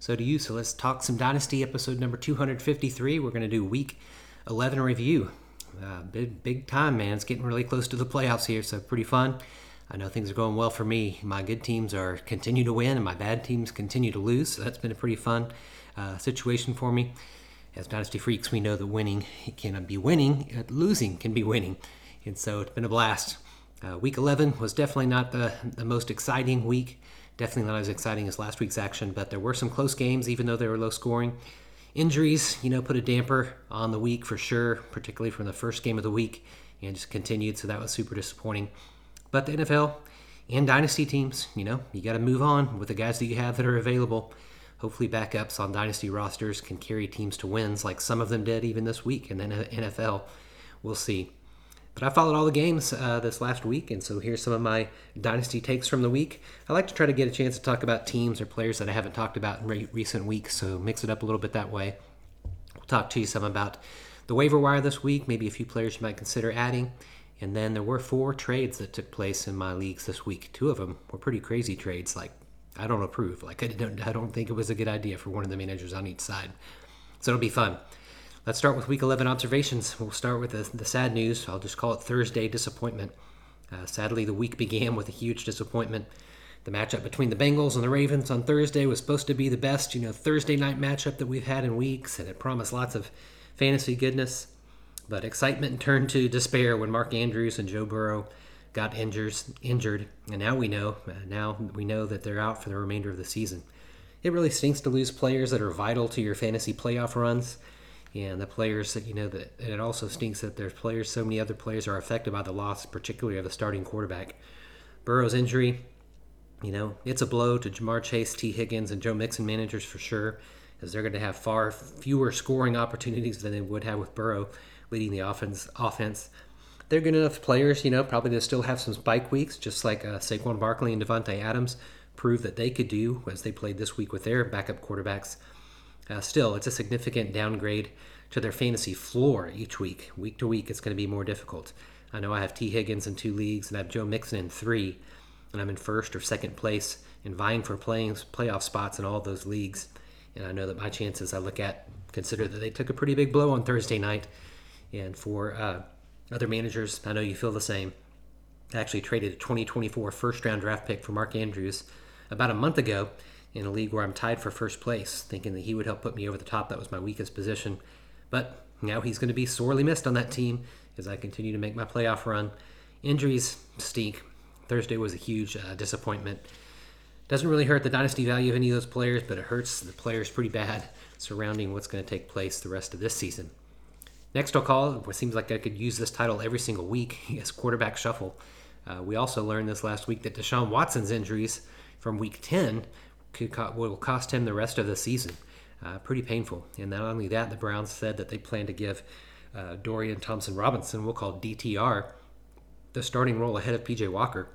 So do you. So let's talk some Dynasty episode number 253. We're going to do week 11 review. Uh, big, big time, man. It's getting really close to the playoffs here, so pretty fun. I know things are going well for me. My good teams are continue to win, and my bad teams continue to lose. So that's been a pretty fun uh, situation for me. As Dynasty Freaks, we know that winning can be winning, losing can be winning, and so it's been a blast. Uh, week 11 was definitely not the, the most exciting week. Definitely not as exciting as last week's action, but there were some close games, even though they were low scoring. Injuries, you know, put a damper on the week for sure, particularly from the first game of the week, and just continued, so that was super disappointing. But the NFL and dynasty teams, you know, you got to move on with the guys that you have that are available. Hopefully, backups on dynasty rosters can carry teams to wins like some of them did even this week in the NFL. We'll see. But I followed all the games uh, this last week, and so here's some of my dynasty takes from the week. I like to try to get a chance to talk about teams or players that I haven't talked about in re- recent weeks, so mix it up a little bit that way. We'll talk to you some about the waiver wire this week, maybe a few players you might consider adding. And then there were four trades that took place in my leagues this week. Two of them were pretty crazy trades. Like I don't approve. Like I don't, I don't think it was a good idea for one of the managers on each side. So it'll be fun. Let's start with Week 11 observations. We'll start with the, the sad news. I'll just call it Thursday disappointment. Uh, sadly, the week began with a huge disappointment. The matchup between the Bengals and the Ravens on Thursday was supposed to be the best, you know, Thursday night matchup that we've had in weeks, and it promised lots of fantasy goodness. But excitement turned to despair when Mark Andrews and Joe Burrow got injures, injured, and now we know, uh, now we know that they're out for the remainder of the season. It really stinks to lose players that are vital to your fantasy playoff runs and the players that you know that and it also stinks that there's players so many other players are affected by the loss particularly of the starting quarterback. Burrow's injury you know it's a blow to Ja'Marr Chase Tee Higgins and joe mixon managers for sure as they're going to have far fewer scoring opportunities than they would have with burrow leading the offense offense. They're good enough players you know probably to still have some spike weeks just like uh, saquon barkley and davante adams proved that they could do as they played this week with their backup quarterbacks uh, still, it's a significant downgrade to their fantasy floor each week. Week to week, it's going to be more difficult. I know I have Tee Higgins in two leagues and I have Joe Mixon in three, and I'm in first or second place and vying for playing playoff spots in all those leagues. And I know that my chances I look at consider that they took a pretty big blow on Thursday night. And for uh, other managers, I know you feel the same. I actually traded a 2024 first round draft pick for Mark Andrews about a month ago in a league where I'm tied for first place, thinking that he would help put me over the top. That was my weakest position. But now he's going to be sorely missed on that team as I continue to make my playoff run. Injuries stink. Thursday was a huge uh, disappointment. Doesn't really hurt the dynasty value of any of those players, but it hurts the players pretty bad surrounding what's going to take place the rest of this season. Next, I'll call it seems like I could use this title every single week as quarterback shuffle. Uh, we also learned this last week that Deshaun Watson's injuries from week 10 could co- will cost him the rest of the season. Uh, pretty painful. And not only that, the Browns said that they plan to give uh, Dorian Thompson Robinson, we'll call DTR, the starting role ahead of PJ Walker.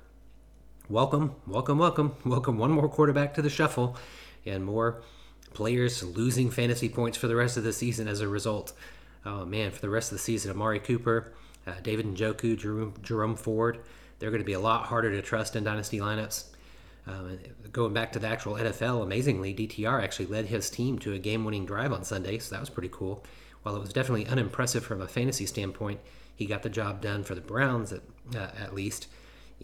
Welcome, welcome, welcome, welcome one more quarterback to the shuffle and more players losing fantasy points for the rest of the season as a result. Oh man, for the rest of the season, Amari Cooper, uh, David Njoku, Jerome, Jerome Ford, they're going to be a lot harder to trust in dynasty lineups. Um, going back to the actual NFL, amazingly, DTR actually led his team to a game winning drive on Sunday, so that was pretty cool. While it was definitely unimpressive from a fantasy standpoint, he got the job done for the Browns at, uh, at least.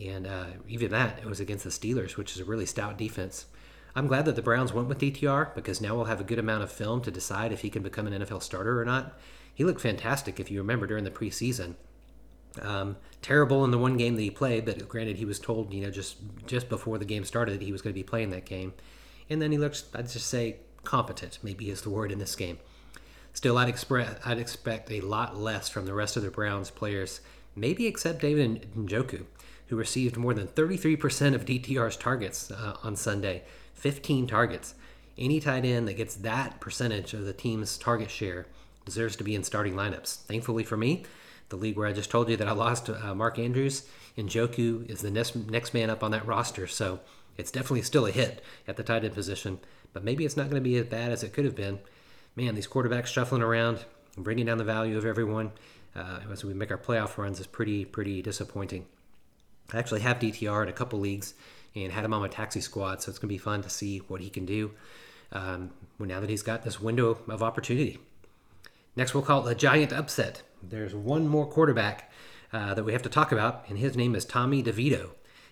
And uh, even that, it was against the Steelers, which is a really stout defense. I'm glad that the Browns went with DTR because now we'll have a good amount of film to decide if he can become an NFL starter or not. He looked fantastic, if you remember, during the preseason. Um, terrible in the one game that he played, but granted, he was told, you know, just just before the game started that he was going to be playing that game. And then he looks, I'd just say, competent, maybe is the word in this game. Still, I'd, expre- I'd expect a lot less from the rest of the Browns players, maybe except David Njoku, who received more than 33% of DTR's targets uh, on Sunday, 15 targets. Any tight end that gets that percentage of the team's target share deserves to be in starting lineups. Thankfully for me, the league where I just told you that I lost uh, Mark Andrews, and Njoku is the next, next man up on that roster. So it's definitely still a hit at the tight end position, but maybe it's not going to be as bad as it could have been. Man, these quarterbacks shuffling around, and bringing down the value of everyone uh, as we make our playoff runs is pretty, pretty disappointing. I actually have DTR in a couple leagues and had him on my taxi squad, so it's going to be fun to see what he can do um, now that he's got this window of opportunity. Next, we'll call it a giant upset. There's one more quarterback uh, that we have to talk about, and his name is Tommy DeVito.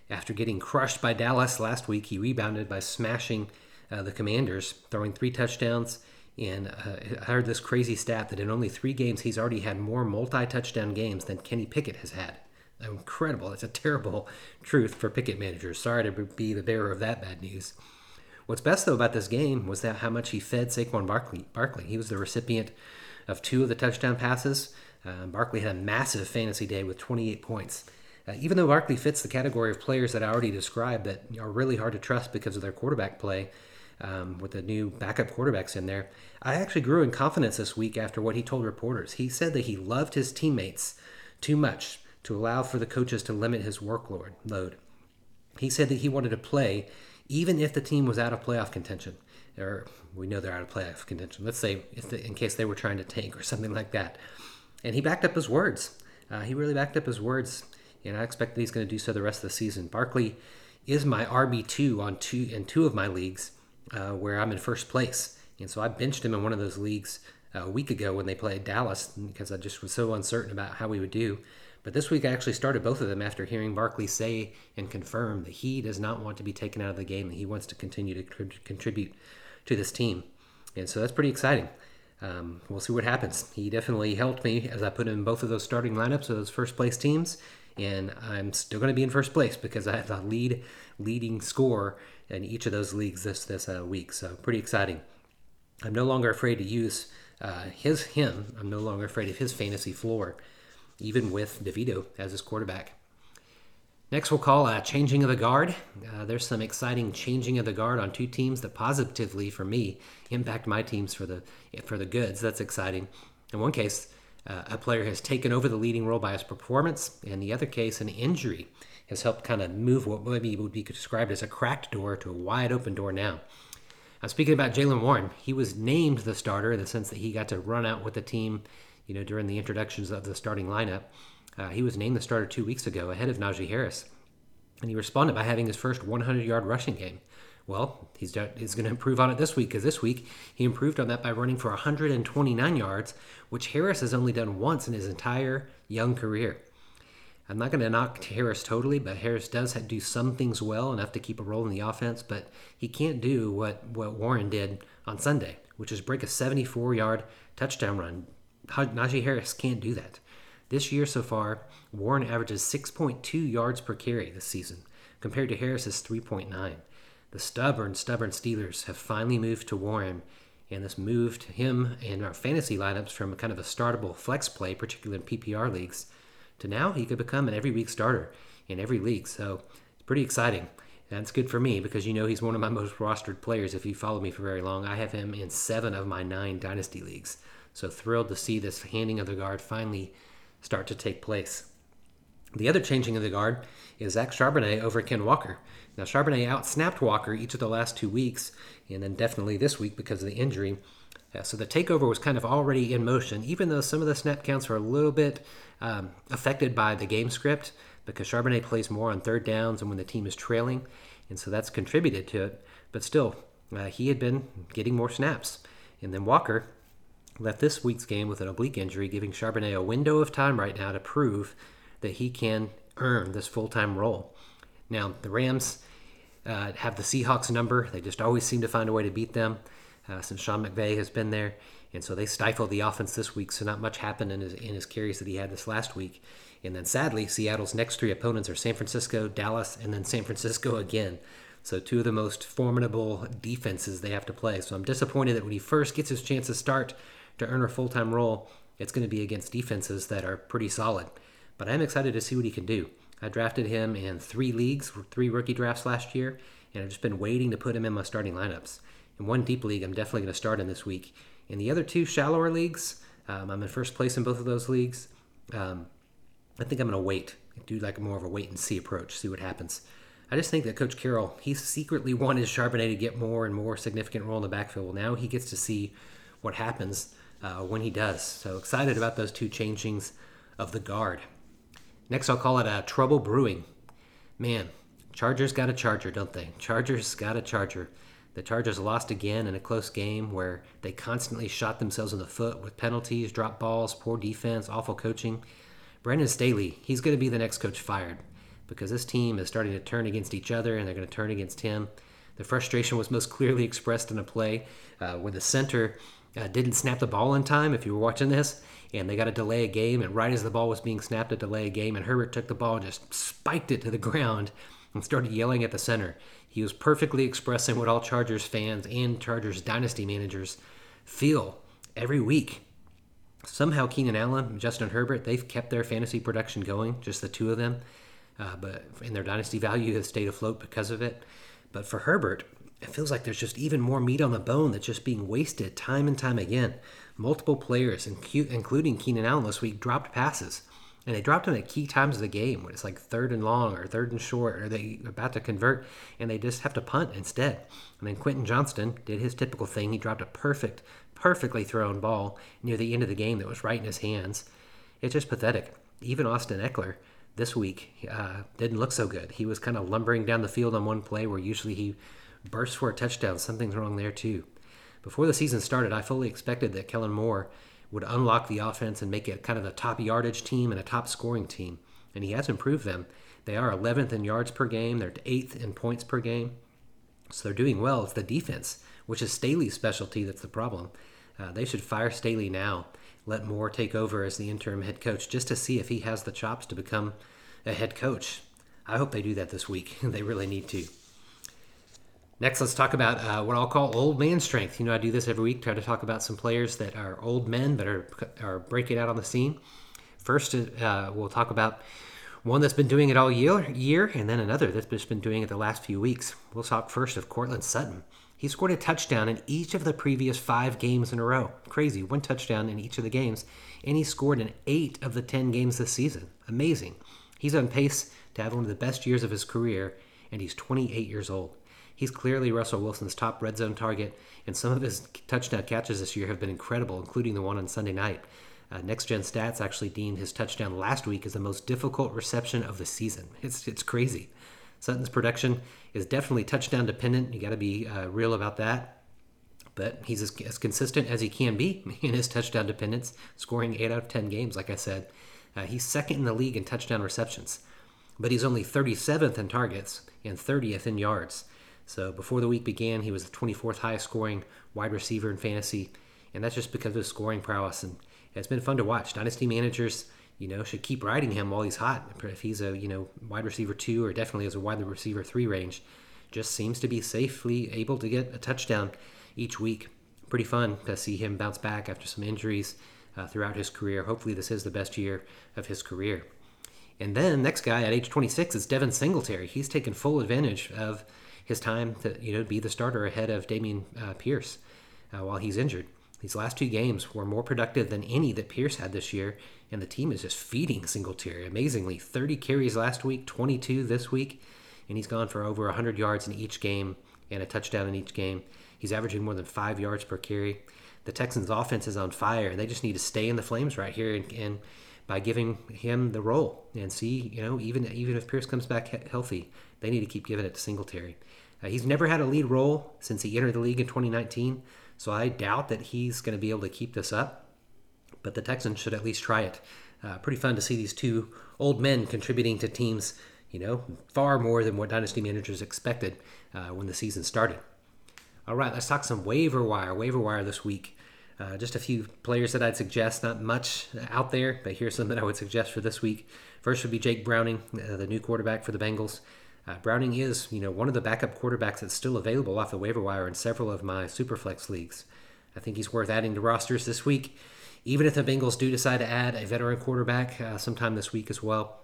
After getting crushed by Dallas last week, he rebounded by smashing uh, the Commanders, throwing three touchdowns. And uh, I heard this crazy stat that in only three games, he's already had more multi touchdown games than Kenny Pickett has had. Incredible. It's a terrible truth for Pickett managers. Sorry to be the bearer of that bad news. What's best, though, about this game was that how much he fed Saquon Barkley. Barkley. He was the recipient of two of the touchdown passes. Uh, Barkley had a massive fantasy day with 28 points. Uh, even though Barkley fits the category of players that I already described that are really hard to trust because of their quarterback play, um, with the new backup quarterbacks in there, I actually grew in confidence this week after what he told reporters. He said that he loved his teammates too much to allow for the coaches to limit his workload. Load. He said that he wanted to play even if the team was out of playoff contention, or we know they're out of playoff contention. Let's say the, in case they were trying to tank or something like that. And he backed up his words. Uh, he really backed up his words, and I expect that he's going to do so the rest of the season. Barkley is my RB two on two in two of my leagues uh, where I'm in first place, and so I benched him in one of those leagues uh, a week ago when they played Dallas because I just was so uncertain about how we would do. But this week I actually started both of them after hearing Barkley say and confirm that he does not want to be taken out of the game, that he wants to continue to contribute to this team. And so that's pretty exciting. Um, we'll see what happens. He definitely helped me as I put him in both of those starting lineups of those first place teams, and I'm still going to be in first place because I have the lead leading score in each of those leagues this this uh, week. So pretty exciting. I'm no longer afraid to use uh, his him. I'm no longer afraid of his fantasy floor even with DeVito as his quarterback. Next, we'll call a changing of the guard. Uh, there's some exciting changing of the guard on two teams that positively, for me, impact my teams for the for the goods. That's exciting. In one case, uh, a player has taken over the leading role by his performance. In the other case, an injury has helped kind of move what maybe would be described as a cracked door to a wide open door now. I'm speaking about Jaylen Warren. He was named the starter in the sense that he got to run out with the team you know, during the introductions of the starting lineup. Uh, he was named the starter two weeks ago ahead of Najee Harris. And he responded by having his first 100 yard rushing game. Well, he's, he's going to improve on it this week because this week he improved on that by running for 129 yards, which Harris has only done once in his entire young career. I'm not going to knock Harris totally, but Harris does do some things well enough to keep a role in the offense, but he can't do what, what Warren did on Sunday, which is break a 74 yard touchdown run, Najee Harris can't do that. This year so far, Warren averages 6.2 yards per carry this season, compared to Harris's 3.9. The stubborn, stubborn Steelers have finally moved to Warren, and this moved him and our fantasy lineups from kind of a startable flex play, particularly in PPR leagues, to now he could become an every week starter in every league. So it's pretty exciting. That's good for me because you know he's one of my most rostered players. If you follow me for very long, I have him in seven of my nine dynasty leagues. So thrilled to see this handing of the guard finally start to take place. The other changing of the guard is Zach Charbonnet over Ken Walker. Now, Charbonnet outsnapped Walker each of the last two weeks, and then definitely this week because of the injury. Uh, so the takeover was kind of already in motion, even though some of the snap counts were a little bit um, affected by the game script because Charbonnet plays more on third downs and when the team is trailing, and so that's contributed to it. But still, uh, he had been getting more snaps. And then Walker left this week's game with an oblique injury, giving Charbonnet a window of time right now to prove that he can earn this full time role. Now, the Rams uh, have the Seahawks number. They just always seem to find a way to beat them uh, since Sean McVay has been there. And so they stifled the offense this week, so not much happened in his, in his carries that he had this last week. And then sadly, Seattle's next three opponents are San Francisco, Dallas, and then San Francisco again. So two of the most formidable defenses they have to play. So I'm disappointed that when he first gets his chance to start, to earn a full time role, it's going to be against defenses that are pretty solid. But I'm excited to see what he can do. I drafted him in three leagues, three rookie drafts last year, and I've just been waiting to put him in my starting lineups. In one deep league, I'm definitely going to start in this week. In the other two shallower leagues, um, I'm in first place in both of those leagues. Um, I think I'm going to wait, do like more of a wait and see approach, see what happens. I just think that Coach Carroll, he secretly wanted Charbonnet to get more and more significant role in the backfield. Well, now he gets to see what happens uh, when he does. So excited about those two changings of the guard. Next, I'll call it a trouble brewing. Man, Chargers got a charger, don't they? Chargers got a charger. The Chargers lost again in a close game where they constantly shot themselves in the foot with penalties, drop balls, poor defense, awful coaching. Brandon Staley, he's going to be the next coach fired because this team is starting to turn against each other and they're going to turn against him. The frustration was most clearly expressed in a play uh, where the center uh, didn't snap the ball in time, if you were watching this, and they got to delay a game. And right as the ball was being snapped to delay a game, and Herbert took the ball and just spiked it to the ground and started yelling at the center. He was perfectly expressing what all Chargers fans and Chargers dynasty managers feel every week. Somehow Keenan Allen and Justin Herbert, they've kept their fantasy production going, just the two of them uh, but in their dynasty value has stayed afloat because of it. But for Herbert, it feels like there's just even more meat on the bone that's just being wasted time and time again. Multiple players, including Keenan Allen this week, dropped passes. And they dropped them at key times of the game when it's like third and long or third and short or they about to convert and they just have to punt instead. And then Quentin Johnston did his typical thing. He dropped a perfect, perfectly thrown ball near the end of the game that was right in his hands. It's just pathetic. Even Austin Ekeler this week uh, didn't look so good. He was kind of lumbering down the field on one play where usually he bursts for a touchdown. Something's wrong there too. Before the season started, I fully expected that Kellen Moore would unlock the offense and make it kind of a top yardage team and a top scoring team, and he has improved them. They are 11th in yards per game. They're 8th in points per game. So they're doing well. It's the defense, which is Staley's specialty, that's the problem. Uh, they should fire Staley now let Moore take over as the interim head coach just to see if he has the chops to become a head coach. I hope they do that this week. they really need to. Next, let's talk about uh, what I'll call old man strength. You know, I do this every week, try to talk about some players that are old men that are, are breaking out on the scene. First, uh, we'll talk about one that's been doing it all year, year, and then another that's just been doing it the last few weeks. We'll talk first of Courtland Sutton. He scored a touchdown in each of the previous five games in a row. Crazy. One touchdown in each of the games. And he scored in eight of the 10 games this season. Amazing. He's on pace to have one of the best years of his career, and he's 28 years old. He's clearly Russell Wilson's top red zone target, and some of his touchdown catches this year have been incredible, including the one on Sunday night. Uh, Next Gen Stats actually deemed his touchdown last week as the most difficult reception of the season. It's, it's crazy. Sutton's production is definitely touchdown dependent. You got to be uh, real about that. But he's as, as, consistent as he can be in his touchdown dependence, scoring 8 out of 10 games, like I said. Uh, he's second in the league in touchdown receptions, but he's only 37th in targets and 30th in yards. So before the week began, he was the 24th highest scoring wide receiver in fantasy, and that's just because of his scoring prowess. And it's been fun to watch. Dynasty managers you know, should keep riding him while he's hot. If he's a, you know, wide receiver two or definitely as a wide receiver three range, just seems to be safely able to get a touchdown each week. Pretty fun to see him bounce back after some injuries uh, throughout his career. Hopefully, this is the best year of his career. And then next guy at age 26 is Devin Singletary. He's taken full advantage of his time to you know be the starter ahead of Dameon uh, Pierce uh, while he's injured. These last two games were more productive than any that Pierce had this year, and the team is just feeding Singletary. Amazingly, 30 carries last week, 22 this week, and he's gone for over 100 yards in each game and a touchdown in each game. He's averaging more than five yards per carry. The Texans' offense is on fire, and they just need to stay in the flames right here and, and by giving him the role and see, you know, even even if Pierce comes back he- healthy, they need to keep giving it to Singletary. Uh, he's never had a lead role since he entered the league in 2019. So I doubt that he's going to be able to keep this up, but the Texans should at least try it. Uh, pretty fun to see these two old men contributing to teams, you know, far more than what dynasty managers expected uh, when the season started. All right, let's talk some waiver wire. Waiver wire this week. Uh, just a few players that I'd suggest, not much out there, but here's some that I would suggest for this week. First would be Jake Browning, uh, the new quarterback for the Bengals. Uh, Browning is, you know, one of the backup quarterbacks that's still available off the waiver wire in several of my superflex leagues. I think he's worth adding to rosters this week, even if the Bengals do decide to add a veteran quarterback uh, sometime this week as well.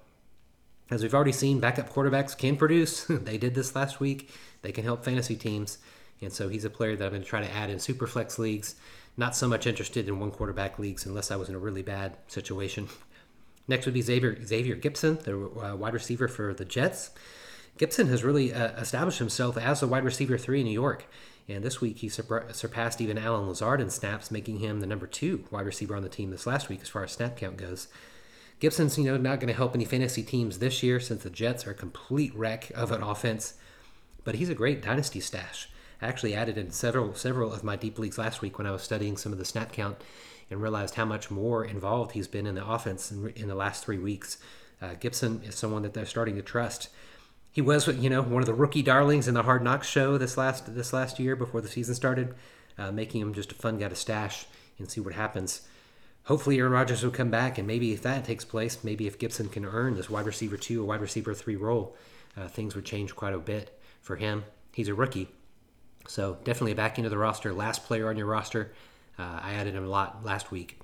As we've already seen, backup quarterbacks can produce. they did this last week. They can help fantasy teams, And so he's a player that I'm going to try to add in Superflex leagues. Not so much interested in one quarterback leagues unless I was in a really bad situation. Next would be Xavier, Xavier Gipson, the uh, wide receiver for the Jets. Gipson has really uh, established himself as a wide receiver three in New York. And this week he surpassed even Allen Lazard in snaps, making him the number two wide receiver on the team this last week as far as snap count goes. Gipson's, you know, not going to help any fantasy teams this year since the Jets are a complete wreck of an offense, but he's a great dynasty stash. I actually added in several several of my deep leagues last week when I was studying some of the snap count and realized how much more involved he's been in the offense in, in the last three weeks. Uh, Gipson is someone that they're starting to trust. He was, you know, one of the rookie darlings in the Hard Knocks show this last this last year before the season started, uh, making him just a fun guy to stash and see what happens. Hopefully, Aaron Rodgers will come back, and maybe if that takes place, maybe if Gipson can earn this wide receiver two or wide receiver three role, uh, things would change quite a bit for him. He's a rookie, so definitely back into the roster. Last player on your roster. Uh, I added him a lot last week.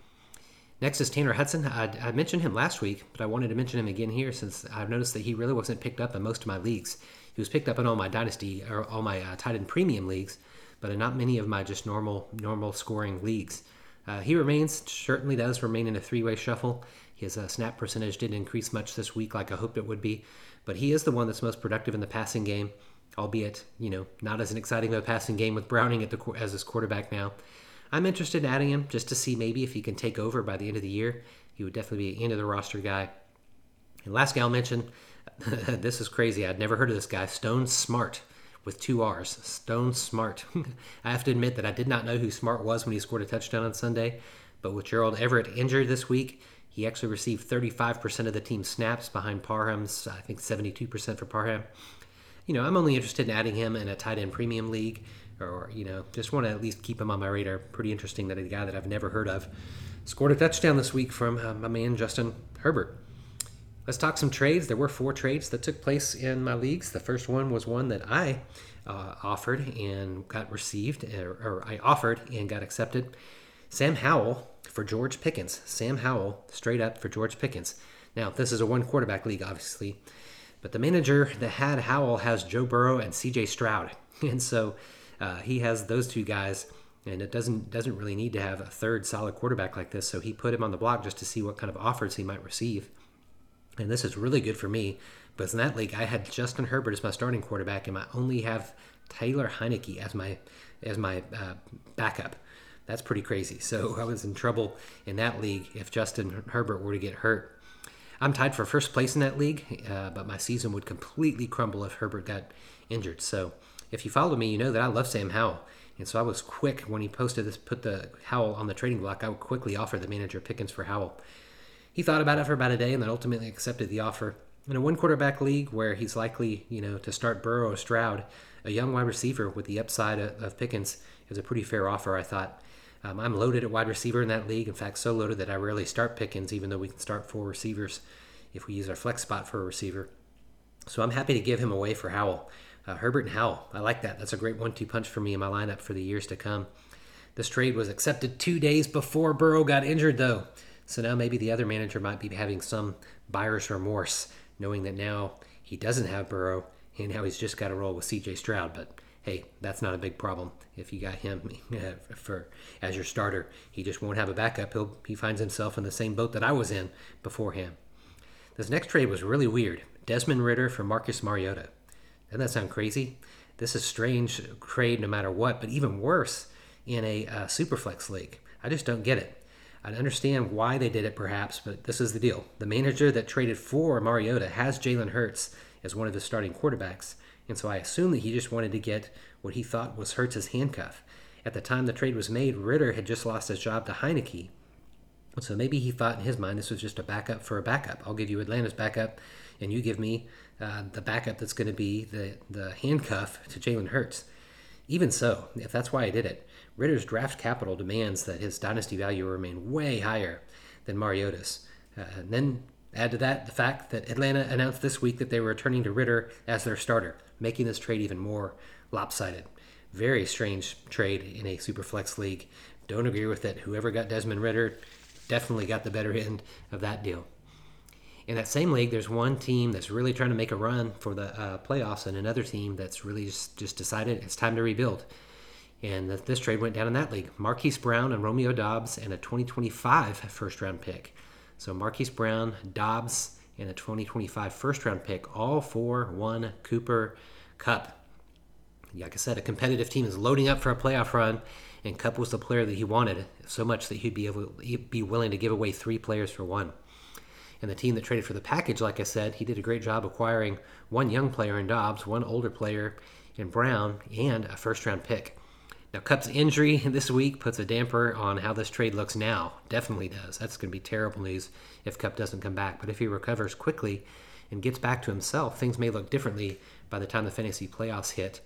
Next is Tanner Hudson. I, I, mentioned him last week, but I wanted to mention him again here since I've noticed that he really wasn't picked up in most of my leagues. He was picked up in all my dynasty or all my uh, tight end premium leagues, but in not many of my just normal normal scoring leagues. Uh, he remains certainly does remain in a three-way shuffle. His uh, snap percentage didn't increase much this week, like I hoped it would be, but he is the one that's most productive in the passing game, albeit you know not as an exciting of a passing game with Browning at the as his quarterback now. I'm interested in adding him just to see maybe if he can take over by the end of the year. He would definitely be into the roster guy. And last guy I'll mention, this is crazy. I'd never heard of this guy, Stone Smartt with two R's. Stone Smartt. I have to admit that I did not know who Smartt was when he scored a touchdown on Sunday, but with Gerald Everett injured this week, he actually received 35% of the team's snaps behind Parham's, I think 72% for Parham. You know, I'm only interested in adding him in a tight end premium league or you know just want to at least keep him on my radar. Pretty interesting that a guy that I've never heard of scored a touchdown this week from uh, my man Justin Herbert. Let's talk some trades. There were four trades that took place in my leagues. The first one was one that I uh, offered and got received, or, or I offered and got accepted. Sam Howell for George Pickens. Sam Howell straight up for George Pickens. Now, this is a one quarterback league, obviously, but the manager that had Howell has Joe Burrow and CJ Stroud. And so uh, he has those two guys, and it doesn't doesn't really need to have a third solid quarterback like this. So he put him on the block just to see what kind of offers he might receive. And this is really good for me. But in that league, I had Justin Herbert as my starting quarterback, and I only have Taylor Heinicke as my as my uh, backup. That's pretty crazy. So I was in trouble in that league if Justin Herbert were to get hurt. I'm tied for first place in that league, uh, but my season would completely crumble if Herbert got injured. So if you follow me, you know that I love Sam Howell. And so I was quick when he posted this, put the Howell on the trading block. I would quickly offer the manager Pickens for Howell. He thought about it for about a day and then ultimately accepted the offer. In a one quarterback league where he's likely, you know, to start Burrow or Stroud, a young wide receiver with the upside of, Pickens is a pretty fair offer, I thought. Um, I'm loaded at wide receiver in that league. In fact, so loaded that I rarely start Pickens, even though we can start four receivers if we use our flex spot for a receiver. So I'm happy to give him away for Howell. Uh, Herbert and Howell. I like that. That's a great one two punch for me in my lineup for the years to come. This trade was accepted two days before Burrow got injured, though. So now maybe the other manager might be having some buyer's remorse, knowing that now he doesn't have Burrow and now he's just got to roll with CJ Stroud. But hey, that's not a big problem if you got him for as your starter. He just won't have a backup. He'll he finds himself in the same boat that I was in beforehand. This next trade was really weird. Desmond Ridder for Marcus Mariota. Doesn't that sound crazy? This is strange trade no matter what, but even worse in a uh, superflex league. I just don't get it. I understand why they did it, perhaps, but this is the deal. The manager that traded for Mariota has Jalen Hurts as one of his starting quarterbacks, and so I assume that he just wanted to get what he thought was Hurts' handcuff. At the time the trade was made, Ridder had just lost his job to Heinicke, so maybe he thought in his mind this was just a backup for a backup. I'll give you Atlanta's backup, and you give me uh, the backup that's going to be the, the handcuff to Jalen Hurts. Even so, if that's why I did it, Ridder's draft capital demands that his dynasty value remain way higher than Mariota's. Uh, and then add to that the fact that Atlanta announced this week that they were returning to Ridder as their starter, making this trade even more lopsided. Very strange trade in a super flex league. Don't agree with it. Whoever got Desmond Ridder definitely got the better end of that deal. In that same league, there's one team that's really trying to make a run for the uh, playoffs, and another team that's really just, just decided it's time to rebuild. And this trade went down in that league. Marquise Brown and Romeo Doubs and a 2025 first round pick. So Marquise Brown, Doubs, and a 2025 first round pick, all for one Cooper Kupp. Like I said, a competitive team is loading up for a playoff run, and Kupp was the player that he wanted so much that he'd be able he'd be willing to give away three players for one. And the team that traded for the package, like I said, he did a great job acquiring one young player in Doubs, one older player in Brown, and a first round pick. Now, Kupp's injury this week puts a damper on how this trade looks now. Definitely does. That's going to be terrible news if Kupp doesn't come back. But if he recovers quickly and gets back to himself, things may look differently by the time the fantasy playoffs hit.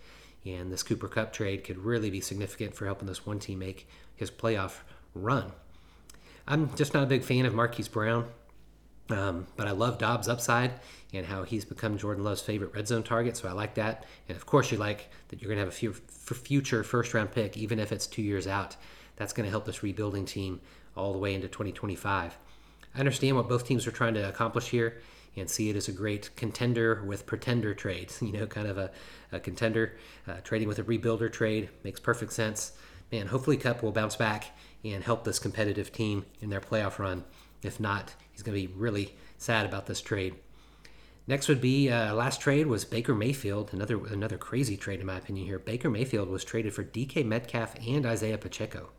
And this Cooper Kupp trade could really be significant for helping this one team make his playoff run. I'm just not a big fan of Marquise Brown. Um, but I love Doubs' upside and how he's become Jordan Love's favorite red zone target. So I like that. And of course, you like that you're going to have a few, future first round pick, even if it's two years out. That's going to help this rebuilding team all the way into 2025. I understand what both teams are trying to accomplish here and see it as a great contender with pretender trade. You know, kind of a, a contender uh, trading with a rebuilder trade makes perfect sense. Man, hopefully Kupp will bounce back and help this competitive team in their playoff run. If not, he's going to be really sad about this trade. Next would be uh, last trade was Baker Mayfield, another another crazy trade in my opinion here. Baker Mayfield was traded for DK Metcalf and Isaiah Pacheco.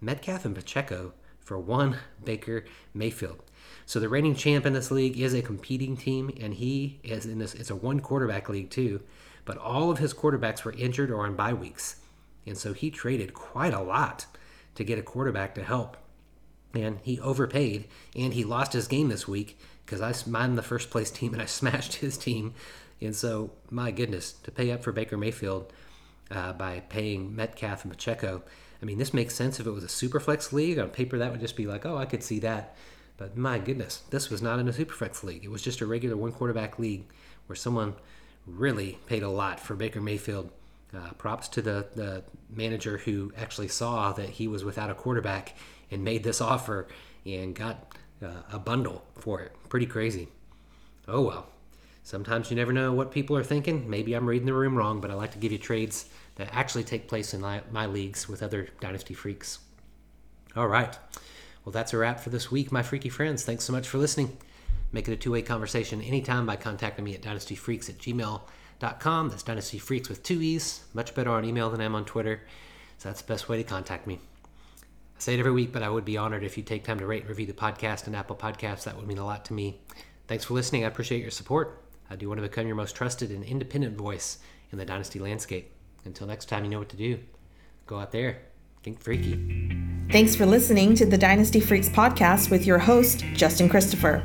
Metcalf and Pacheco for one Baker Mayfield. So the reigning champ in this league is a competing team, and he is in this. It's a one quarterback league too, but all of his quarterbacks were injured or on bye weeks, and so he traded quite a lot to get a quarterback to help and he overpaid and he lost his game this week because I I'm the first place team and I smashed his team, and so my goodness to pay up for Baker Mayfield uh, by paying Metcalf and Pacheco. I mean, this makes sense if it was a superflex league. On paper, that would just be like, oh, I could see that. But my goodness, this was not in a superflex league. It was just a regular one quarterback league where someone really paid a lot for Baker Mayfield. Uh, props to the, the manager who actually saw that he was without a quarterback and made this offer and got uh, a bundle for it. Pretty crazy. Oh well. Sometimes you never know what people are thinking. Maybe I'm reading the room wrong, but I like to give you trades that actually take place in my, my leagues with other Dynasty freaks. All right. Well, that's a wrap for this week, my freaky friends. Thanks so much for listening. Make it a two way conversation anytime by contacting me at dynastyfreaks at gmail.com. That's dynastyfreaks with two E's. Much better on email than I am on Twitter. So that's the best way to contact me. I say it every week, but I would be honored if you take time to rate and review the podcast and Apple Podcasts. That would mean a lot to me. Thanks for listening. I appreciate your support. I do want to become your most trusted and independent voice in the Dynasty landscape. Until next time, you know what to do. Go out there, think freaky. Thanks for listening to the Dynasty Freaks podcast with your host, Justin Christopher.